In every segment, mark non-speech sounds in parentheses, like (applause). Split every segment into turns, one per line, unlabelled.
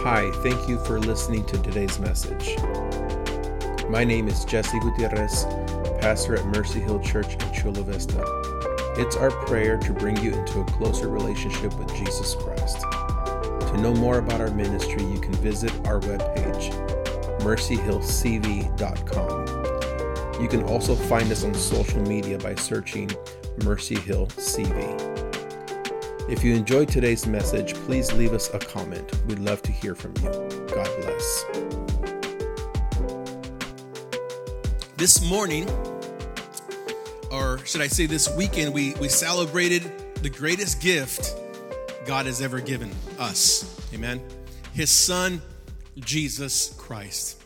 Hi, thank you for listening to today's message. My name is Jesse Gutierrez, pastor at Mercy Hill Church in Chula Vista. It's our prayer to bring you into a closer relationship with Jesus Christ. To know more about our ministry, you can visit our webpage, mercyhillcv.com. You can also find us on social media by searching Mercy Hill CV. If you enjoyed today's message, please leave us a comment. We'd love to hear from you. God bless.
This morning, or should I say this weekend, we, we celebrated the greatest gift God has ever given us. Amen. His son, Jesus Christ.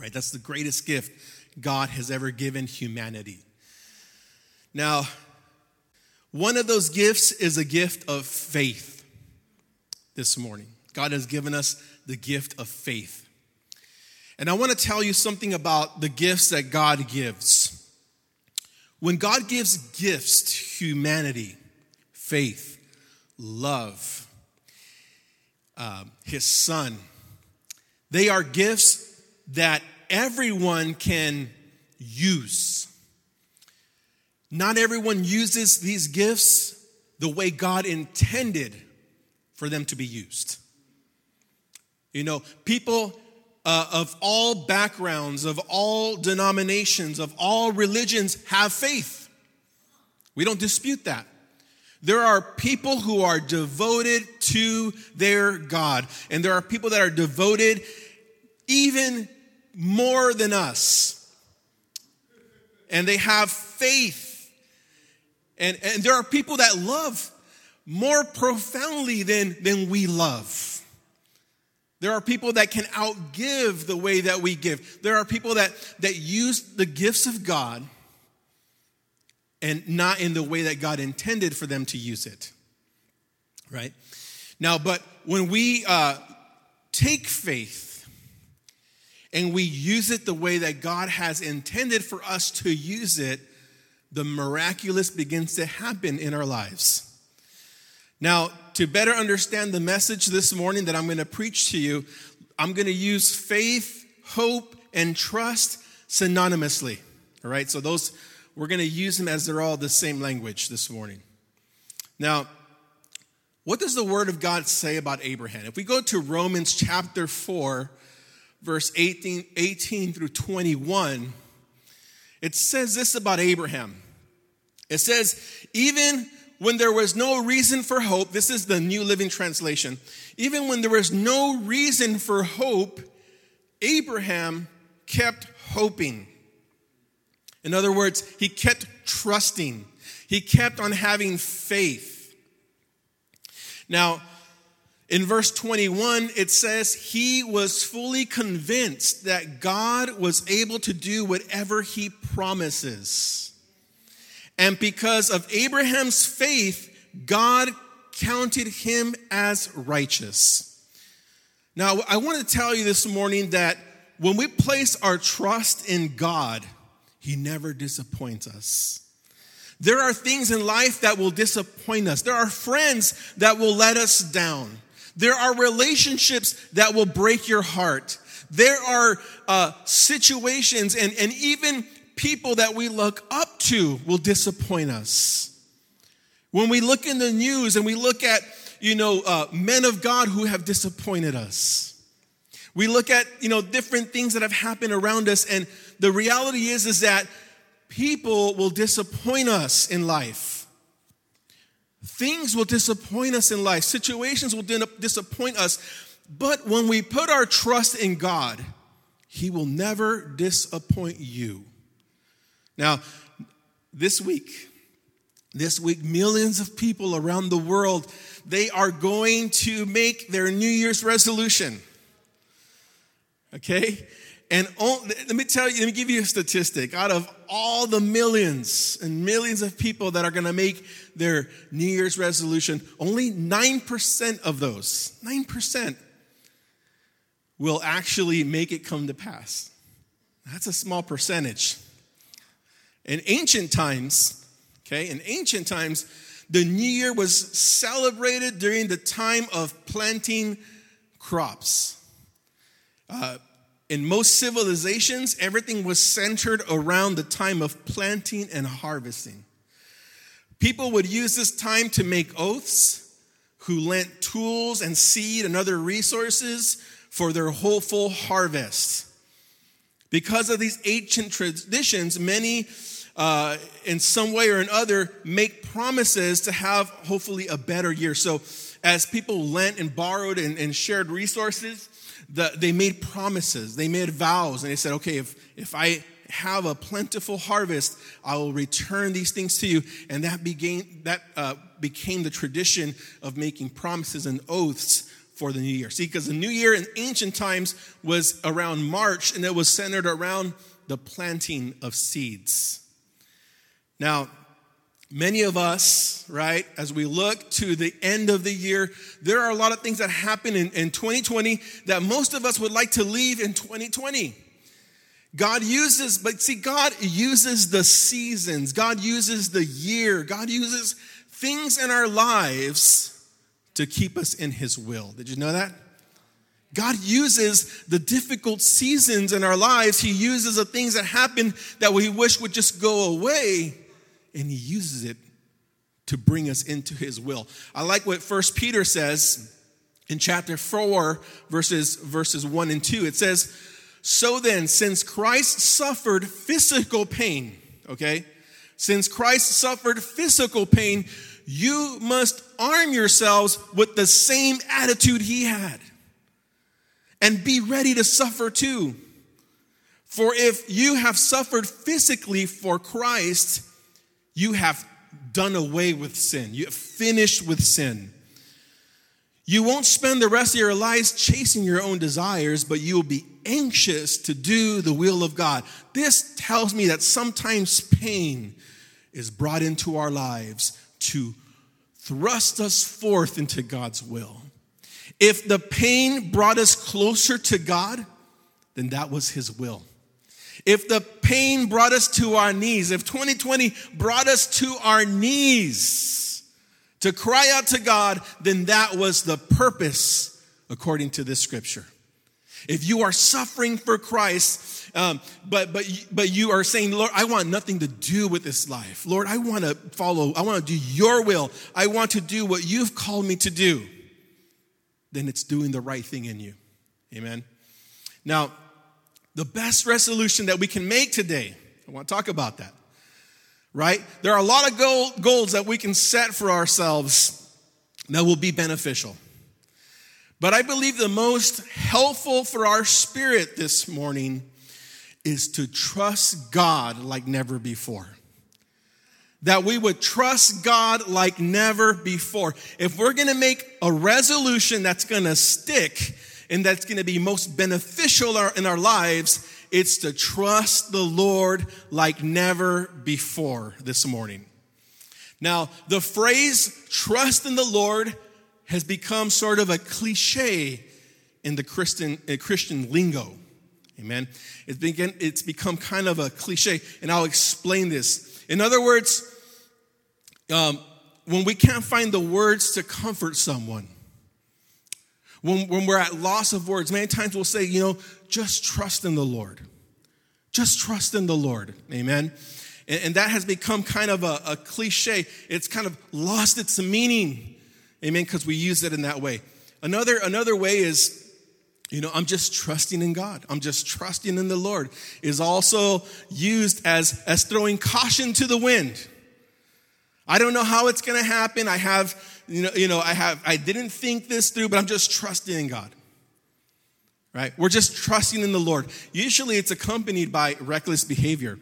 Right? That's the greatest gift God has ever given humanity. Now, one of those gifts is a gift of faith this morning. God has given us the gift of faith. And I want to tell you something about the gifts that God gives. When God gives gifts to humanity, faith, love, uh, His Son, they are gifts that everyone can use. Not everyone uses these gifts the way God intended for them to be used. You know, people uh, of all backgrounds, of all denominations, of all religions have faith. We don't dispute that. There are people who are devoted to their God, and there are people that are devoted even more than us. And they have faith and, and there are people that love more profoundly than, than we love. There are people that can outgive the way that we give. There are people that, that use the gifts of God and not in the way that God intended for them to use it. Right? Now, but when we uh, take faith and we use it the way that God has intended for us to use it, the miraculous begins to happen in our lives. Now, to better understand the message this morning that I'm going to preach to you, I'm going to use faith, hope, and trust synonymously. All right, so those, we're going to use them as they're all the same language this morning. Now, what does the Word of God say about Abraham? If we go to Romans chapter 4, verse 18, 18 through 21, it says this about Abraham. It says, even when there was no reason for hope, this is the New Living Translation, even when there was no reason for hope, Abraham kept hoping. In other words, he kept trusting, he kept on having faith. Now, in verse 21, it says, He was fully convinced that God was able to do whatever He promises. And because of Abraham's faith, God counted him as righteous. Now, I want to tell you this morning that when we place our trust in God, He never disappoints us. There are things in life that will disappoint us. There are friends that will let us down. There are relationships that will break your heart. There are uh, situations and, and even people that we look up to will disappoint us. When we look in the news and we look at, you know, uh, men of God who have disappointed us. We look at, you know, different things that have happened around us and the reality is is that people will disappoint us in life. Things will disappoint us in life. Situations will disappoint us. But when we put our trust in God, He will never disappoint you. Now, this week, this week, millions of people around the world, they are going to make their New Year's resolution. Okay? And let me tell you, let me give you a statistic. Out of all the millions and millions of people that are going to make their New Year's resolution, only 9% of those, 9%, will actually make it come to pass. That's a small percentage. In ancient times, okay, in ancient times, the new year was celebrated during the time of planting crops. Uh, in most civilizations, everything was centered around the time of planting and harvesting. People would use this time to make oaths, who lent tools and seed and other resources for their hopeful harvest. Because of these ancient traditions, many, uh, in some way or another, make promises to have hopefully a better year. So, as people lent and borrowed and, and shared resources, the, they made promises, they made vows, and they said, okay, if, if I have a plentiful harvest, I will return these things to you. And that became, that, uh, became the tradition of making promises and oaths for the new year. See, because the new year in ancient times was around March and it was centered around the planting of seeds. Now, many of us, right, as we look to the end of the year, there are a lot of things that happen in, in 2020 that most of us would like to leave in 2020. God uses, but see, God uses the seasons, God uses the year, God uses things in our lives to keep us in His will. Did you know that? God uses the difficult seasons in our lives. He uses the things that happen that we wish would just go away, and He uses it to bring us into His will. I like what First Peter says in chapter 4, verses, verses 1 and 2. It says, So then, since Christ suffered physical pain, okay, since Christ suffered physical pain, you must arm yourselves with the same attitude he had and be ready to suffer too. For if you have suffered physically for Christ, you have done away with sin. You have finished with sin. You won't spend the rest of your lives chasing your own desires, but you will be anxious to do the will of God. This tells me that sometimes pain is brought into our lives to thrust us forth into God's will. If the pain brought us closer to God, then that was His will. If the pain brought us to our knees, if 2020 brought us to our knees to cry out to God, then that was the purpose according to this scripture. If you are suffering for Christ, um, but but but you are saying, Lord, I want nothing to do with this life. Lord, I want to follow. I want to do Your will. I want to do what You've called me to do. Then it's doing the right thing in you. Amen. Now, the best resolution that we can make today. I want to talk about that. Right? There are a lot of goal, goals that we can set for ourselves that will be beneficial. But I believe the most helpful for our spirit this morning is to trust God like never before. That we would trust God like never before. If we're gonna make a resolution that's gonna stick and that's gonna be most beneficial in our lives, it's to trust the Lord like never before this morning. Now, the phrase trust in the Lord has become sort of a cliche in the Christian, uh, Christian lingo. Amen. It's, begin, it's become kind of a cliche, and I'll explain this. In other words, um, when we can't find the words to comfort someone, when, when we're at loss of words, many times we'll say, you know, just trust in the Lord. Just trust in the Lord. Amen. And, and that has become kind of a, a cliche. It's kind of lost its meaning Amen, because we use it in that way. Another, another way is, you know, I'm just trusting in God. I'm just trusting in the Lord is also used as, as throwing caution to the wind. I don't know how it's going to happen. I have, you know, you know, I have, I didn't think this through, but I'm just trusting in God. Right? We're just trusting in the Lord. Usually it's accompanied by reckless behavior.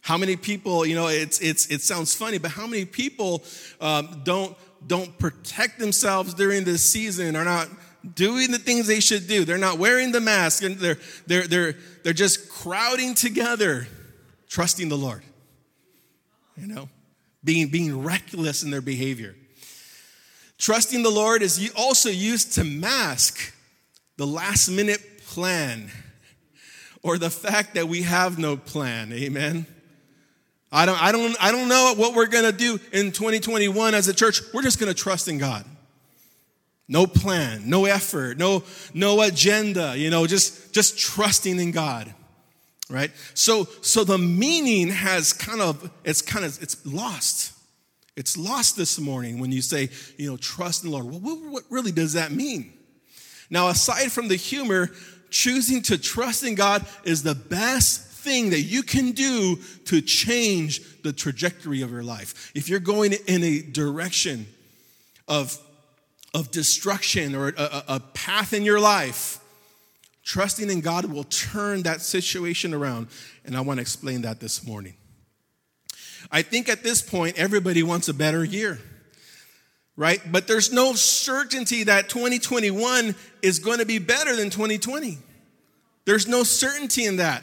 How many people, you know, it's, it's, it sounds funny, but how many people um, don't, don't protect themselves during this season are not doing the things they should do. They're not wearing the mask and they're, they're, they're, they're just crowding together, trusting the Lord. You know, being, being reckless in their behavior. Trusting the Lord is also used to mask the last minute plan or the fact that we have no plan. Amen. I don't, I don't, I don't know what we're going to do in 2021 as a church. We're just going to trust in God. No plan, no effort, no, no agenda, you know, just, just trusting in God. Right? So, so the meaning has kind of, it's kind of, it's lost. It's lost this morning when you say, you know, trust in the Lord. Well, what, what really does that mean? Now, aside from the humor, choosing to trust in God is the best thing that you can do to change the trajectory of your life. If you're going in a direction of, of destruction or a, a path in your life, trusting in God will turn that situation around. And I want to explain that this morning. I think at this point, everybody wants a better year right? But there's no certainty that 2021 is going to be better than 2020. There's no certainty in that.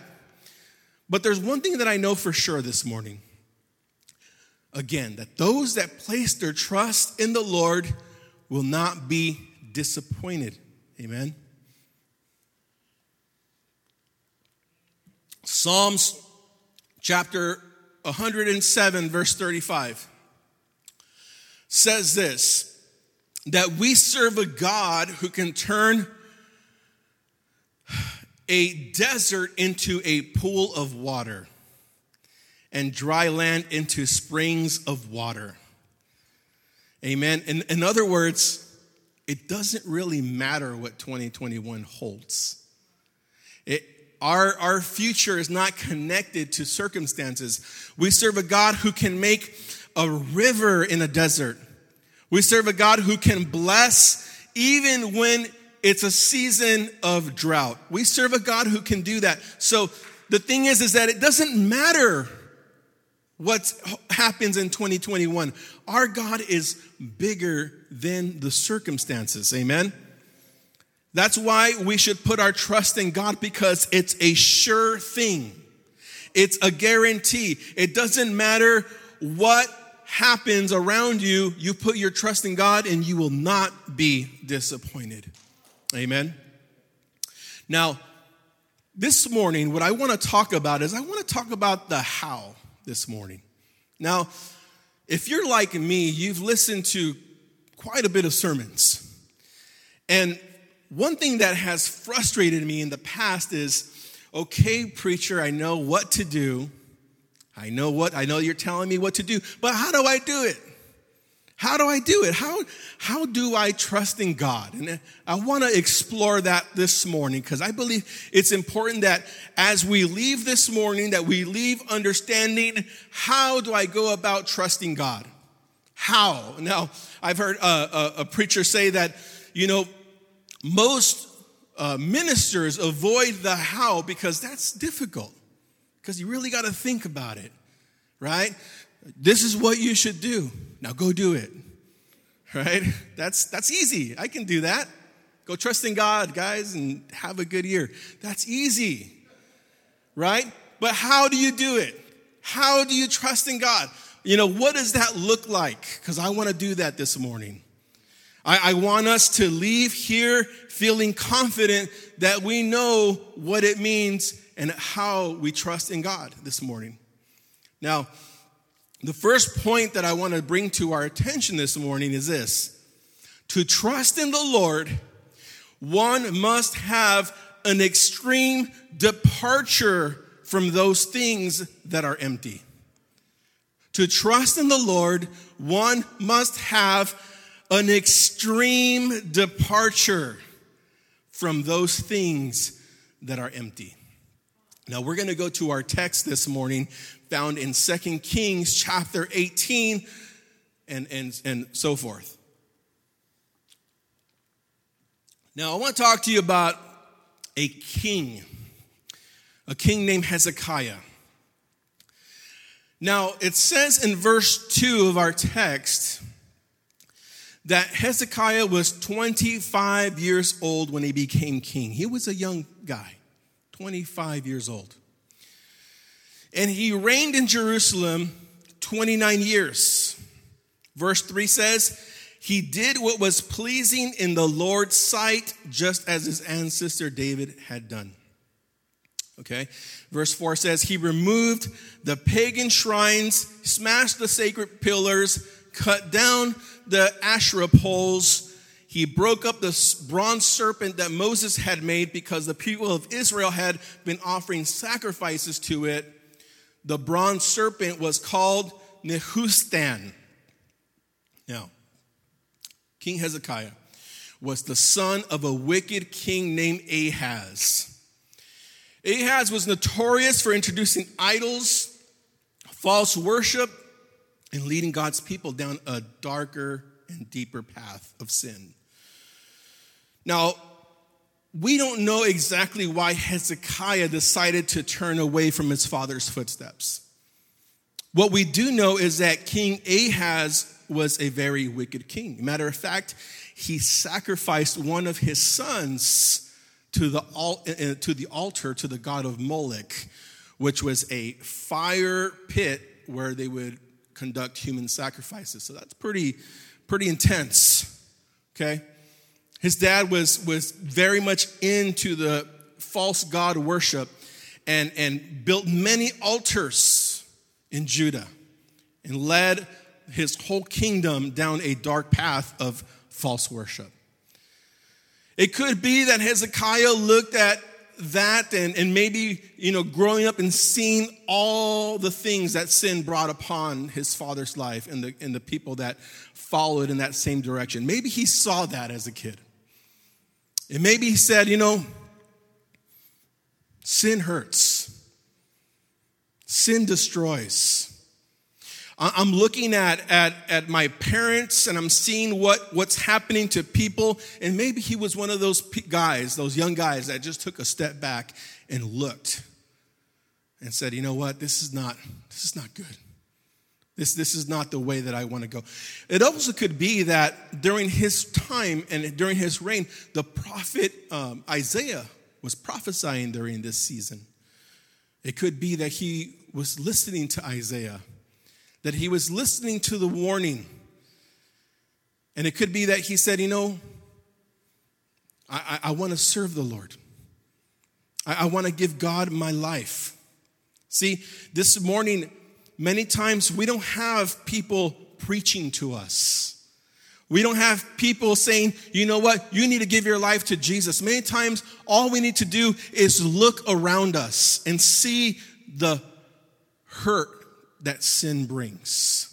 But there's one thing that I know for sure this morning. Again, that those that place their trust in the Lord will not be disappointed. Amen. Psalms chapter 107, verse 35 says this that we serve a God who can turn a desert into a pool of water and dry land into springs of water. Amen. In, in other words, it doesn't really matter what 2021 holds. It, our, our future is not connected to circumstances. We serve a God who can make a river in a desert. We serve a God who can bless even when it's a season of drought. We serve a God who can do that. So the thing is, is that it doesn't matter what happens in 2021. Our God is bigger than the circumstances. Amen. That's why we should put our trust in God because it's a sure thing. It's a guarantee. It doesn't matter what happens around you, you put your trust in God and you will not be disappointed. Amen. Now, this morning, what I want to talk about is I want to talk about the how this morning. Now, if you're like me, you've listened to quite a bit of sermons. And one thing that has frustrated me in the past is okay, preacher, I know what to do. I know what, I know you're telling me what to do, but how do I do it? How do I do it? How, how do I trust in God? And I want to explore that this morning because I believe it's important that as we leave this morning, that we leave understanding how do I go about trusting God? How? Now, I've heard a, a, a preacher say that, you know, most uh, ministers avoid the how because that's difficult because you really got to think about it, right? This is what you should do. Now go do it. (laughs) Right? That's that's easy. I can do that. Go trust in God, guys, and have a good year. That's easy. Right? But how do you do it? How do you trust in God? You know, what does that look like? Because I want to do that this morning. I, I, want us to leave here feeling confident that we know what it means and how we trust in God this morning. Now, the first point that I want to bring to our attention this morning is this to trust in the Lord, one must have an extreme departure from those things that are empty. To trust in the Lord, one must have an extreme departure from those things that are empty. Now we're going to go to our text this morning found in Second Kings chapter 18 and, and, and so forth. Now I want to talk to you about a king, a king named Hezekiah. Now it says in verse 2 of our text that Hezekiah was 25 years old when he became king. He was a young guy. 25 years old. And he reigned in Jerusalem 29 years. Verse 3 says, He did what was pleasing in the Lord's sight, just as his ancestor David had done. Okay. Verse 4 says, He removed the pagan shrines, smashed the sacred pillars, cut down the Asherah poles he broke up the bronze serpent that Moses had made because the people of Israel had been offering sacrifices to it. The bronze serpent was called Nehushtan. Now, King Hezekiah was the son of a wicked king named Ahaz. Ahaz was notorious for introducing idols, false worship, and leading God's people down a darker and deeper path of sin. Now, we don't know exactly why Hezekiah decided to turn away from his father's footsteps. What we do know is that King Ahaz was a very wicked king. Matter of fact, he sacrificed one of his sons to the, uh, to the altar to the god of Moloch, which was a fire pit where they would conduct human sacrifices. So that's pretty, pretty intense. Okay? His dad was, was very much into the false god worship and, and built many altars in Judah and led his whole kingdom down a dark path of false worship. It could be that Hezekiah looked at that and, and maybe, you know, growing up and seeing all the things that sin brought upon his father's life and the, and the people that followed in that same direction. Maybe he saw that as a kid. And maybe he said, you know, sin hurts, sin destroys. I'm looking at, at, at my parents and I'm seeing what, what's happening to people. And maybe he was one of those guys, those young guys that just took a step back and looked and said, you know what, this is not, this is not good. This, this is not the way that I want to go. It also could be that during his time and during his reign, the prophet um, Isaiah was prophesying during this season. It could be that he was listening to Isaiah that he was listening to the warning. And it could be that he said, You know, I, I, I want to serve the Lord, I, I want to give God my life. See, this morning, many times we don't have people preaching to us. We don't have people saying, you know what, you need to give your life to Jesus. Many times, all we need to do is look around us and see the hurt that sin brings.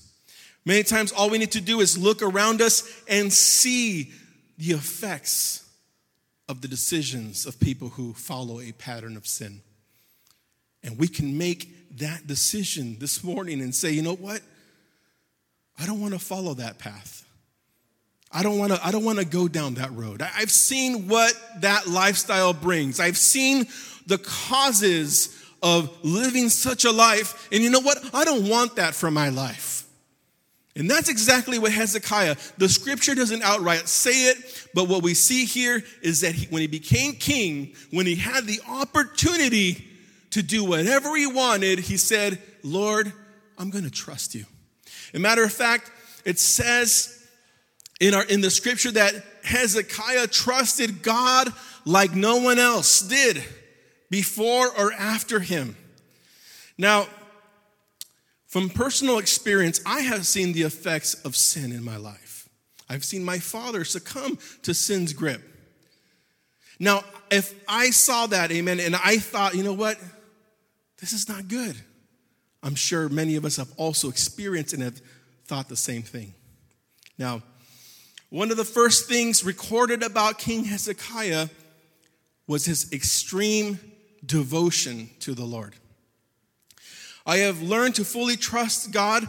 Many times, all we need to do is look around us and see the effects of the decisions of people who follow a pattern of sin. And we can make that decision this morning and say, you know what? I don't want to follow that path. I don't want to I don't want to go down that road. I've seen what that lifestyle brings. I've seen the causes of living such a life. And you know what? I don't want that for my life. And that's exactly what Hezekiah, the scripture doesn't outright say it, but what we see here is that he, when he became king, when he had the opportunity to do whatever he wanted, he said, Lord, I'm going to trust you. As a matter of fact, it says in, our, in the scripture that Hezekiah trusted God like no one else did before or after him. Now, from personal experience, I have seen the effects of sin in my life. I've seen my father succumb to sin's grip. Now, if I saw that, amen, and I thought, you know what? This is not good. I'm sure many of us have also experienced and have thought the same thing. Now, one of the first things recorded about King Hezekiah was his extreme devotion to the Lord. I have learned to fully trust God,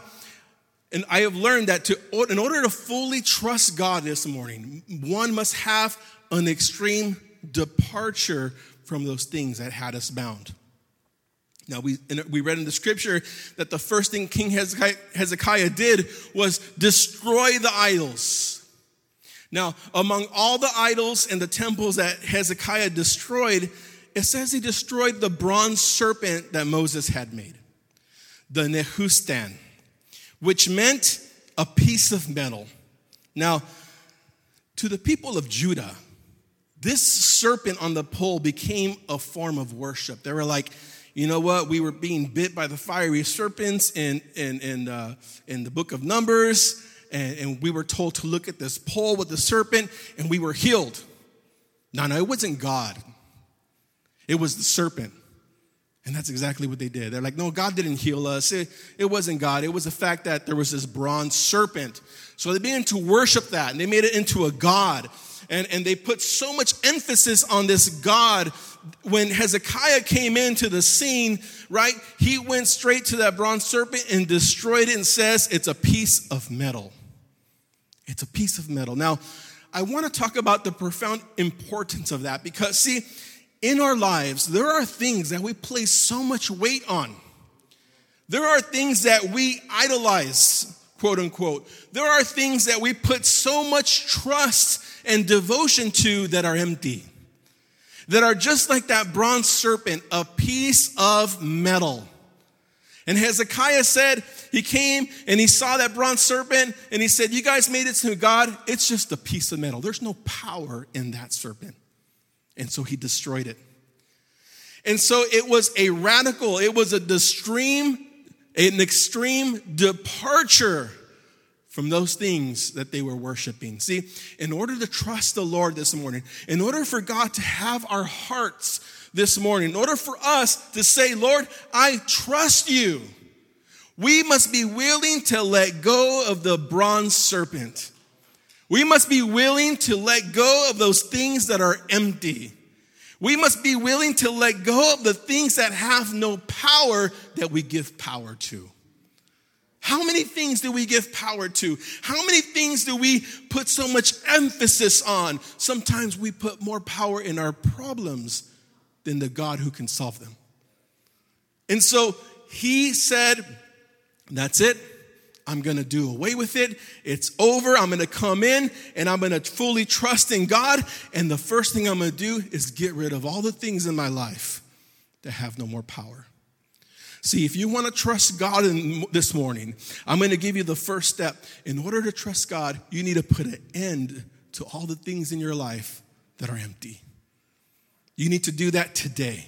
and I have learned that to, in order to fully trust God this morning, one must have an extreme departure from those things that had us bound. Now, we, we read in the scripture that the first thing King Hezekiah, did was destroy the idols. Now, among all the idols and the temples that Hezekiah destroyed, it says he destroyed the bronze serpent that Moses had made, the Nehushtan, which meant a piece of metal. Now, to the people of Judah, this serpent on the pole became a form of worship. They were like, you know what? We were being bit by the fiery serpents in, in, in, uh, in the book of Numbers, and, and we were told to look at this pole with the serpent, and we were healed. No, no, it wasn't God, it was the serpent. And that's exactly what they did. They're like, no, God didn't heal us. It, it wasn't God. It was the fact that there was this bronze serpent. So they began to worship that and they made it into a God. And, and they put so much emphasis on this God. When Hezekiah came into the scene, right, he went straight to that bronze serpent and destroyed it and says it's a piece of metal. It's a piece of metal. Now, I want to talk about the profound importance of that because, see, in our lives, there are things that we place so much weight on. There are things that we idolize, quote unquote. There are things that we put so much trust and devotion to that are empty, that are just like that bronze serpent, a piece of metal. And Hezekiah said, he came and he saw that bronze serpent and he said, You guys made it to God. It's just a piece of metal. There's no power in that serpent. And so he destroyed it. And so it was a radical, it was a extreme, an extreme departure from those things that they were worshiping. See, in order to trust the Lord this morning, in order for God to have our hearts this morning, in order for us to say, Lord, I trust you, we must be willing to let go of the bronze serpent. We must be willing to let go of those things that are empty. We must be willing to let go of the things that have no power that we give power to. How many things do we give power to? How many things do we put so much emphasis on? Sometimes we put more power in our problems than the God who can solve them. And so he said, That's it. I'm going to do away with it. It's over. I'm going to come in and I'm going to fully trust in God. And the first thing I'm going to do is get rid of all the things in my life that have no more power. See, if you want to trust God in, this morning, I'm going to give you the first step. In order to trust God, you need to put an end to all the things in your life that are empty. You need to do that today.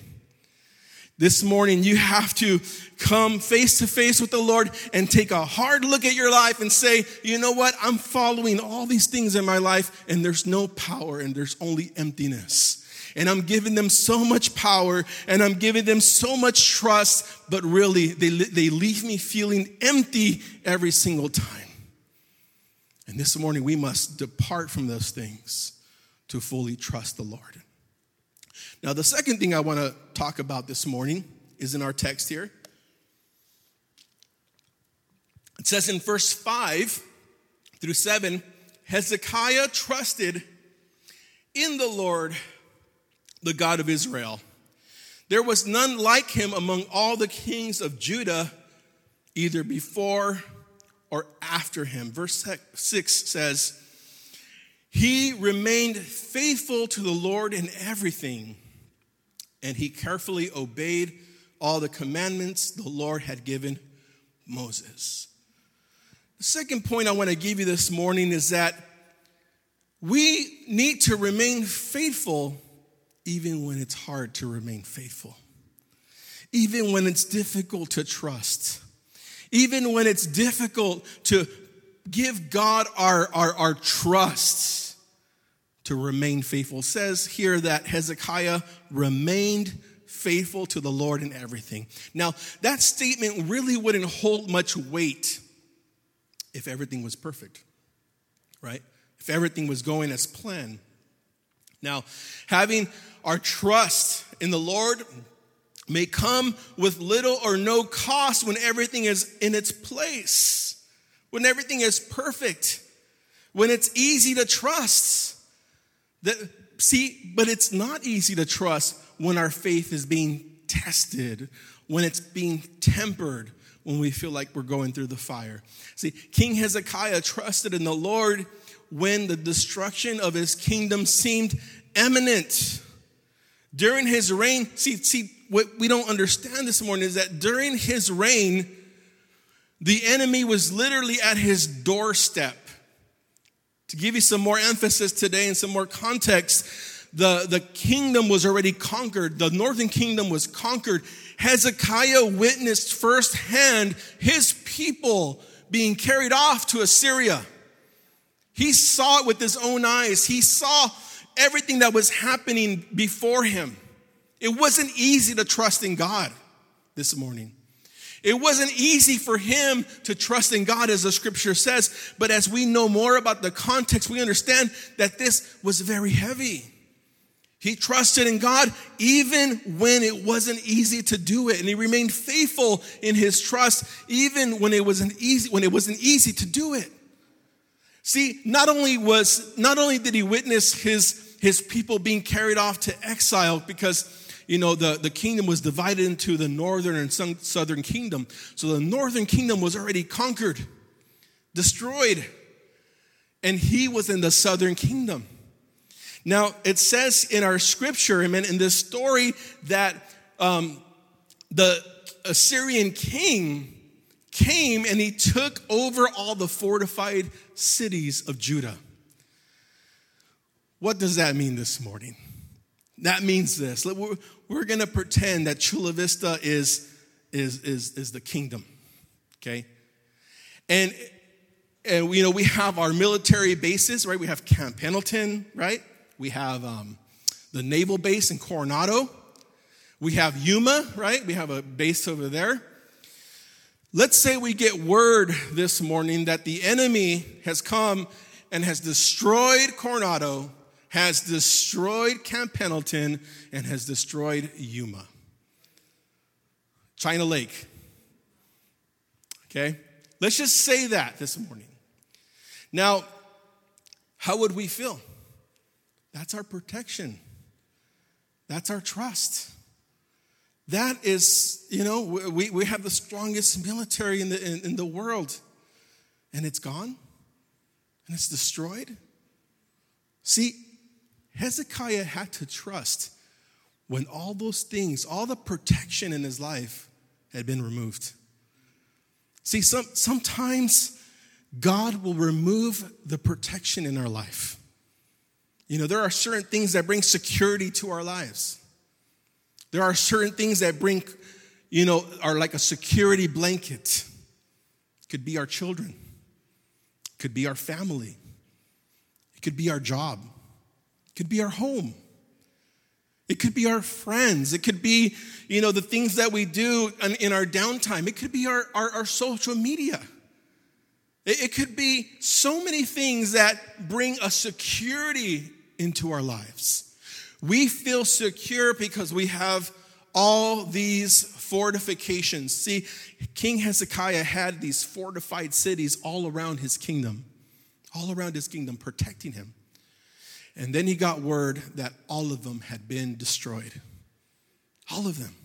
This morning, you have to come face to face with the Lord and take a hard look at your life and say, you know what? I'm following all these things in my life, and there's no power and there's only emptiness. And I'm giving them so much power and I'm giving them so much trust, but really, they, they leave me feeling empty every single time. And this morning, we must depart from those things to fully trust the Lord. Now, the second thing I want to talk about this morning is in our text here. It says in verse 5 through 7 Hezekiah trusted in the Lord, the God of Israel. There was none like him among all the kings of Judah, either before or after him. Verse 6 says, He remained faithful to the Lord in everything and he carefully obeyed all the commandments the Lord had given Moses. The second point I want to give you this morning is that we need to remain faithful even when it's hard to remain faithful, even when it's difficult to trust, even when it's difficult to give God our, our, our trust to remain faithful. It says here that Hezekiah remained faithful to the Lord in everything. Now, that statement really wouldn't hold much weight if everything was perfect, right? If everything was going as planned. Now, having our trust in the Lord may come with little or no cost when everything is in its place, when everything is perfect, when it's easy to trust. See, but it's not easy to trust when our faith is being tested, when it's being tempered, when we feel like we're going through the fire. See, King Hezekiah trusted in the Lord when the destruction of his kingdom seemed imminent. During his reign, see, see, what we don't understand this morning is that during his reign, the enemy was literally at his doorstep. To give you some more emphasis today and some more context, the, the kingdom was already conquered. The northern kingdom was conquered. Hezekiah witnessed firsthand his people being carried off to Assyria. He saw it with his own eyes. He saw everything that was happening before him. It wasn't easy to trust in God this morning. It wasn't easy for him to trust in God, as the scripture says, but as we know more about the context, we understand that this was very heavy. He trusted in God even when it wasn't easy to do it. And he remained faithful in his trust even when it wasn't easy, when it wasn't easy to do it. See, not only was, not only did he witness his, his people being carried off to exile because you know, the, the kingdom was divided into the northern and southern kingdom. So the northern kingdom was already conquered, destroyed, and he was in the southern kingdom. Now, it says in our scripture, amen, in this story that um, the Assyrian king came and he took over all the fortified cities of Judah. What does that mean this morning? That means this. We're, going to pretend that Chula Vista is, is, is, is the kingdom, okay? And, and, you know, we have our military bases, right? We have Camp Pendleton, right? We have um, the naval base in Coronado. We have Yuma, right? We have a base over there. Let's say we get word this morning that the enemy has come and has destroyed Coronado, has destroyed Camp Pendleton, and has destroyed Yuma. China Lake. Okay? Let's just say that this morning. Now, how would we feel? That's our protection. That's our trust. That is, you know, we, we have the strongest military in the, in, in the world, and it's gone and it's destroyed. See, Hezekiah had to trust when all those things, all the protection in his life had been removed. See, some, sometimes God will remove the protection in our life. You know, there are certain things that bring security to our lives. There are certain things that bring, you know, are like a security blanket. Could be our children, could be our family, it could be our job, it could be our home. It could be our friends. It could be, you know, the things that we do in our downtime. It could be our, our, our social media. It, it could be so many things that bring a security into our lives. We feel secure because we have all these fortifications. See, King Hezekiah had these fortified cities all around his kingdom, all around his kingdom, protecting him. And then he got word that all of them had been destroyed. All of them.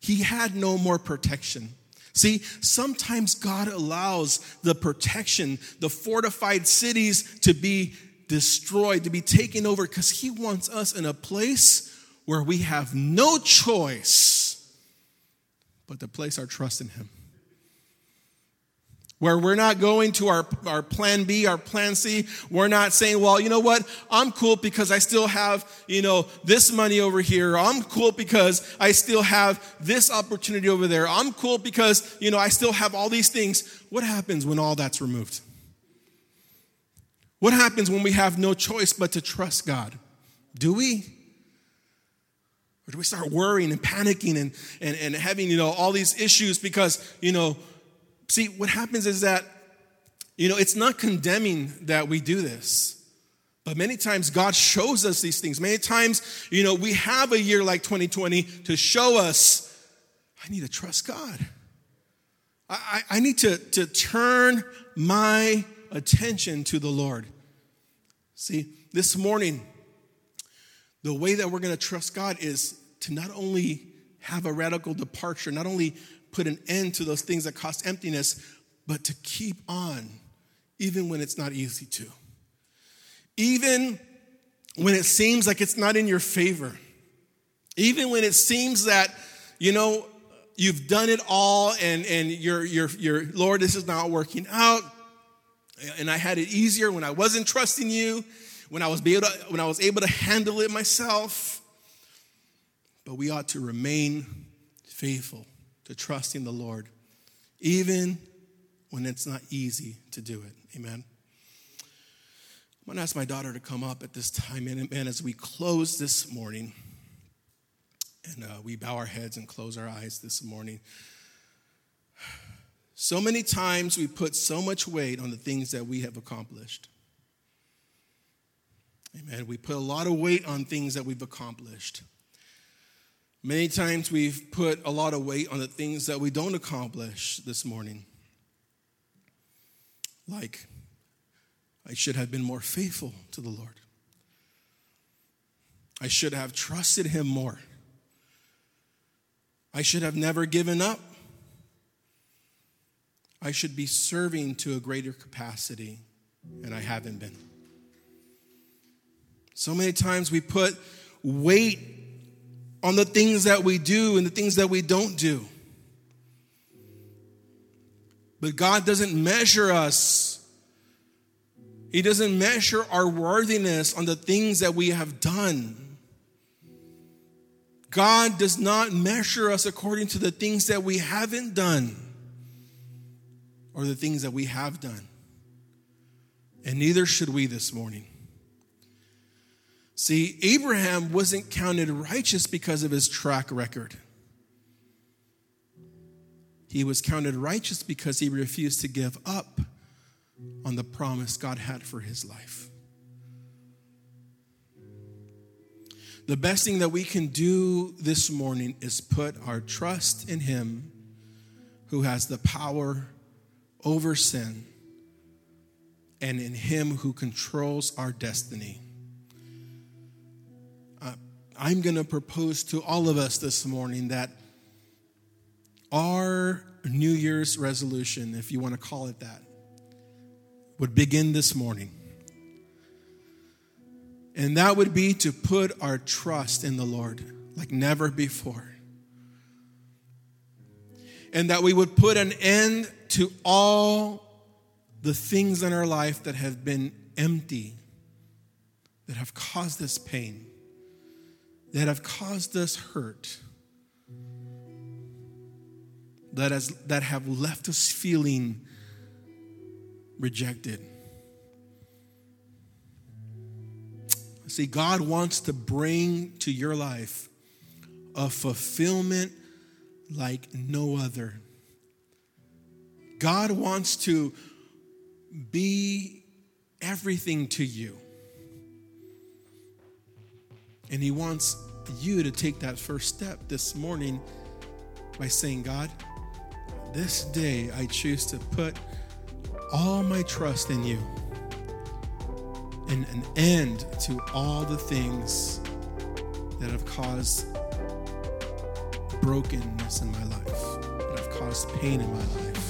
He had no more protection. See, sometimes God allows the protection, the fortified cities to be destroyed, to be taken over, because He wants us in a place where we have no choice but to place our trust in Him. Where we're not going to our, our plan B, our plan C. We're not saying, well, you know what? I'm cool because I still have, you know, this money over here. I'm cool because I still have this opportunity over there. I'm cool because, you know, I still have all these things. What happens when all that's removed? What happens when we have no choice but to trust God? Do we? Or do we start worrying and panicking and, and, and having, you know, all these issues because, you know, see, what happens is that, you know, it's not condemning that we do this. But many times God shows us these things. Many times, you know, we have a year like 2020 to show us, I need to trust God. I, I need to, to turn my attention to the Lord. See, this morning, the way that we're going to trust God is to not only have a radical departure, not only put an end to those things that cause emptiness, but to keep on, even when it's not easy to. Even when it seems like it's not in your favor. Even when it seems that, you know, you've done it all and, and you're, you're, you're, Lord, this is not working out and I had it easier when I wasn't trusting you, when I was able to, when I was able to handle it myself. But we ought to remain faithful to trusting the Lord, even when it's not easy to do it. Amen. I'm going to ask my daughter to come up at this time. And, and as we close this morning, and uh, we bow our heads and close our eyes this morning, so many times we put so much weight on the things that we have accomplished. Amen. We put a lot of weight on things that we've accomplished. Many times we've put a lot of weight on the things that we don't accomplish this morning. Like, I should have been more faithful to the Lord. I should have trusted Him more. I should have never given up. I should be serving to a greater capacity, and I haven't been. So many times we put weight on the things that we do and the things that we don't do. But God doesn't measure us, He doesn't measure our worthiness on the things that we have done. God does not measure us according to the things that we haven't done or the things that we have done. And neither should we this morning. See, Abraham wasn't counted righteous because of his track record. He was counted righteous because he refused to give up on the promise God had for his life. The best thing that we can do this morning is put our trust in Him who has the power over sin and in Him who controls our destiny. I'm going to propose to all of us this morning that our New Year's resolution, if you want to call it that, would begin this morning. And that would be to put our trust in the Lord like never before. And that we would put an end to all the things in our life that have been empty, that have caused us pain, that have caused us hurt, that, has, that have left us feeling rejected. See, God wants to bring to your life a fulfillment like no other. God wants to be everything to you. And He wants you to take that first step this morning by saying, God, this day I choose to put all my trust in you and an end to all the things that have caused brokenness in my life, that have caused pain in my life.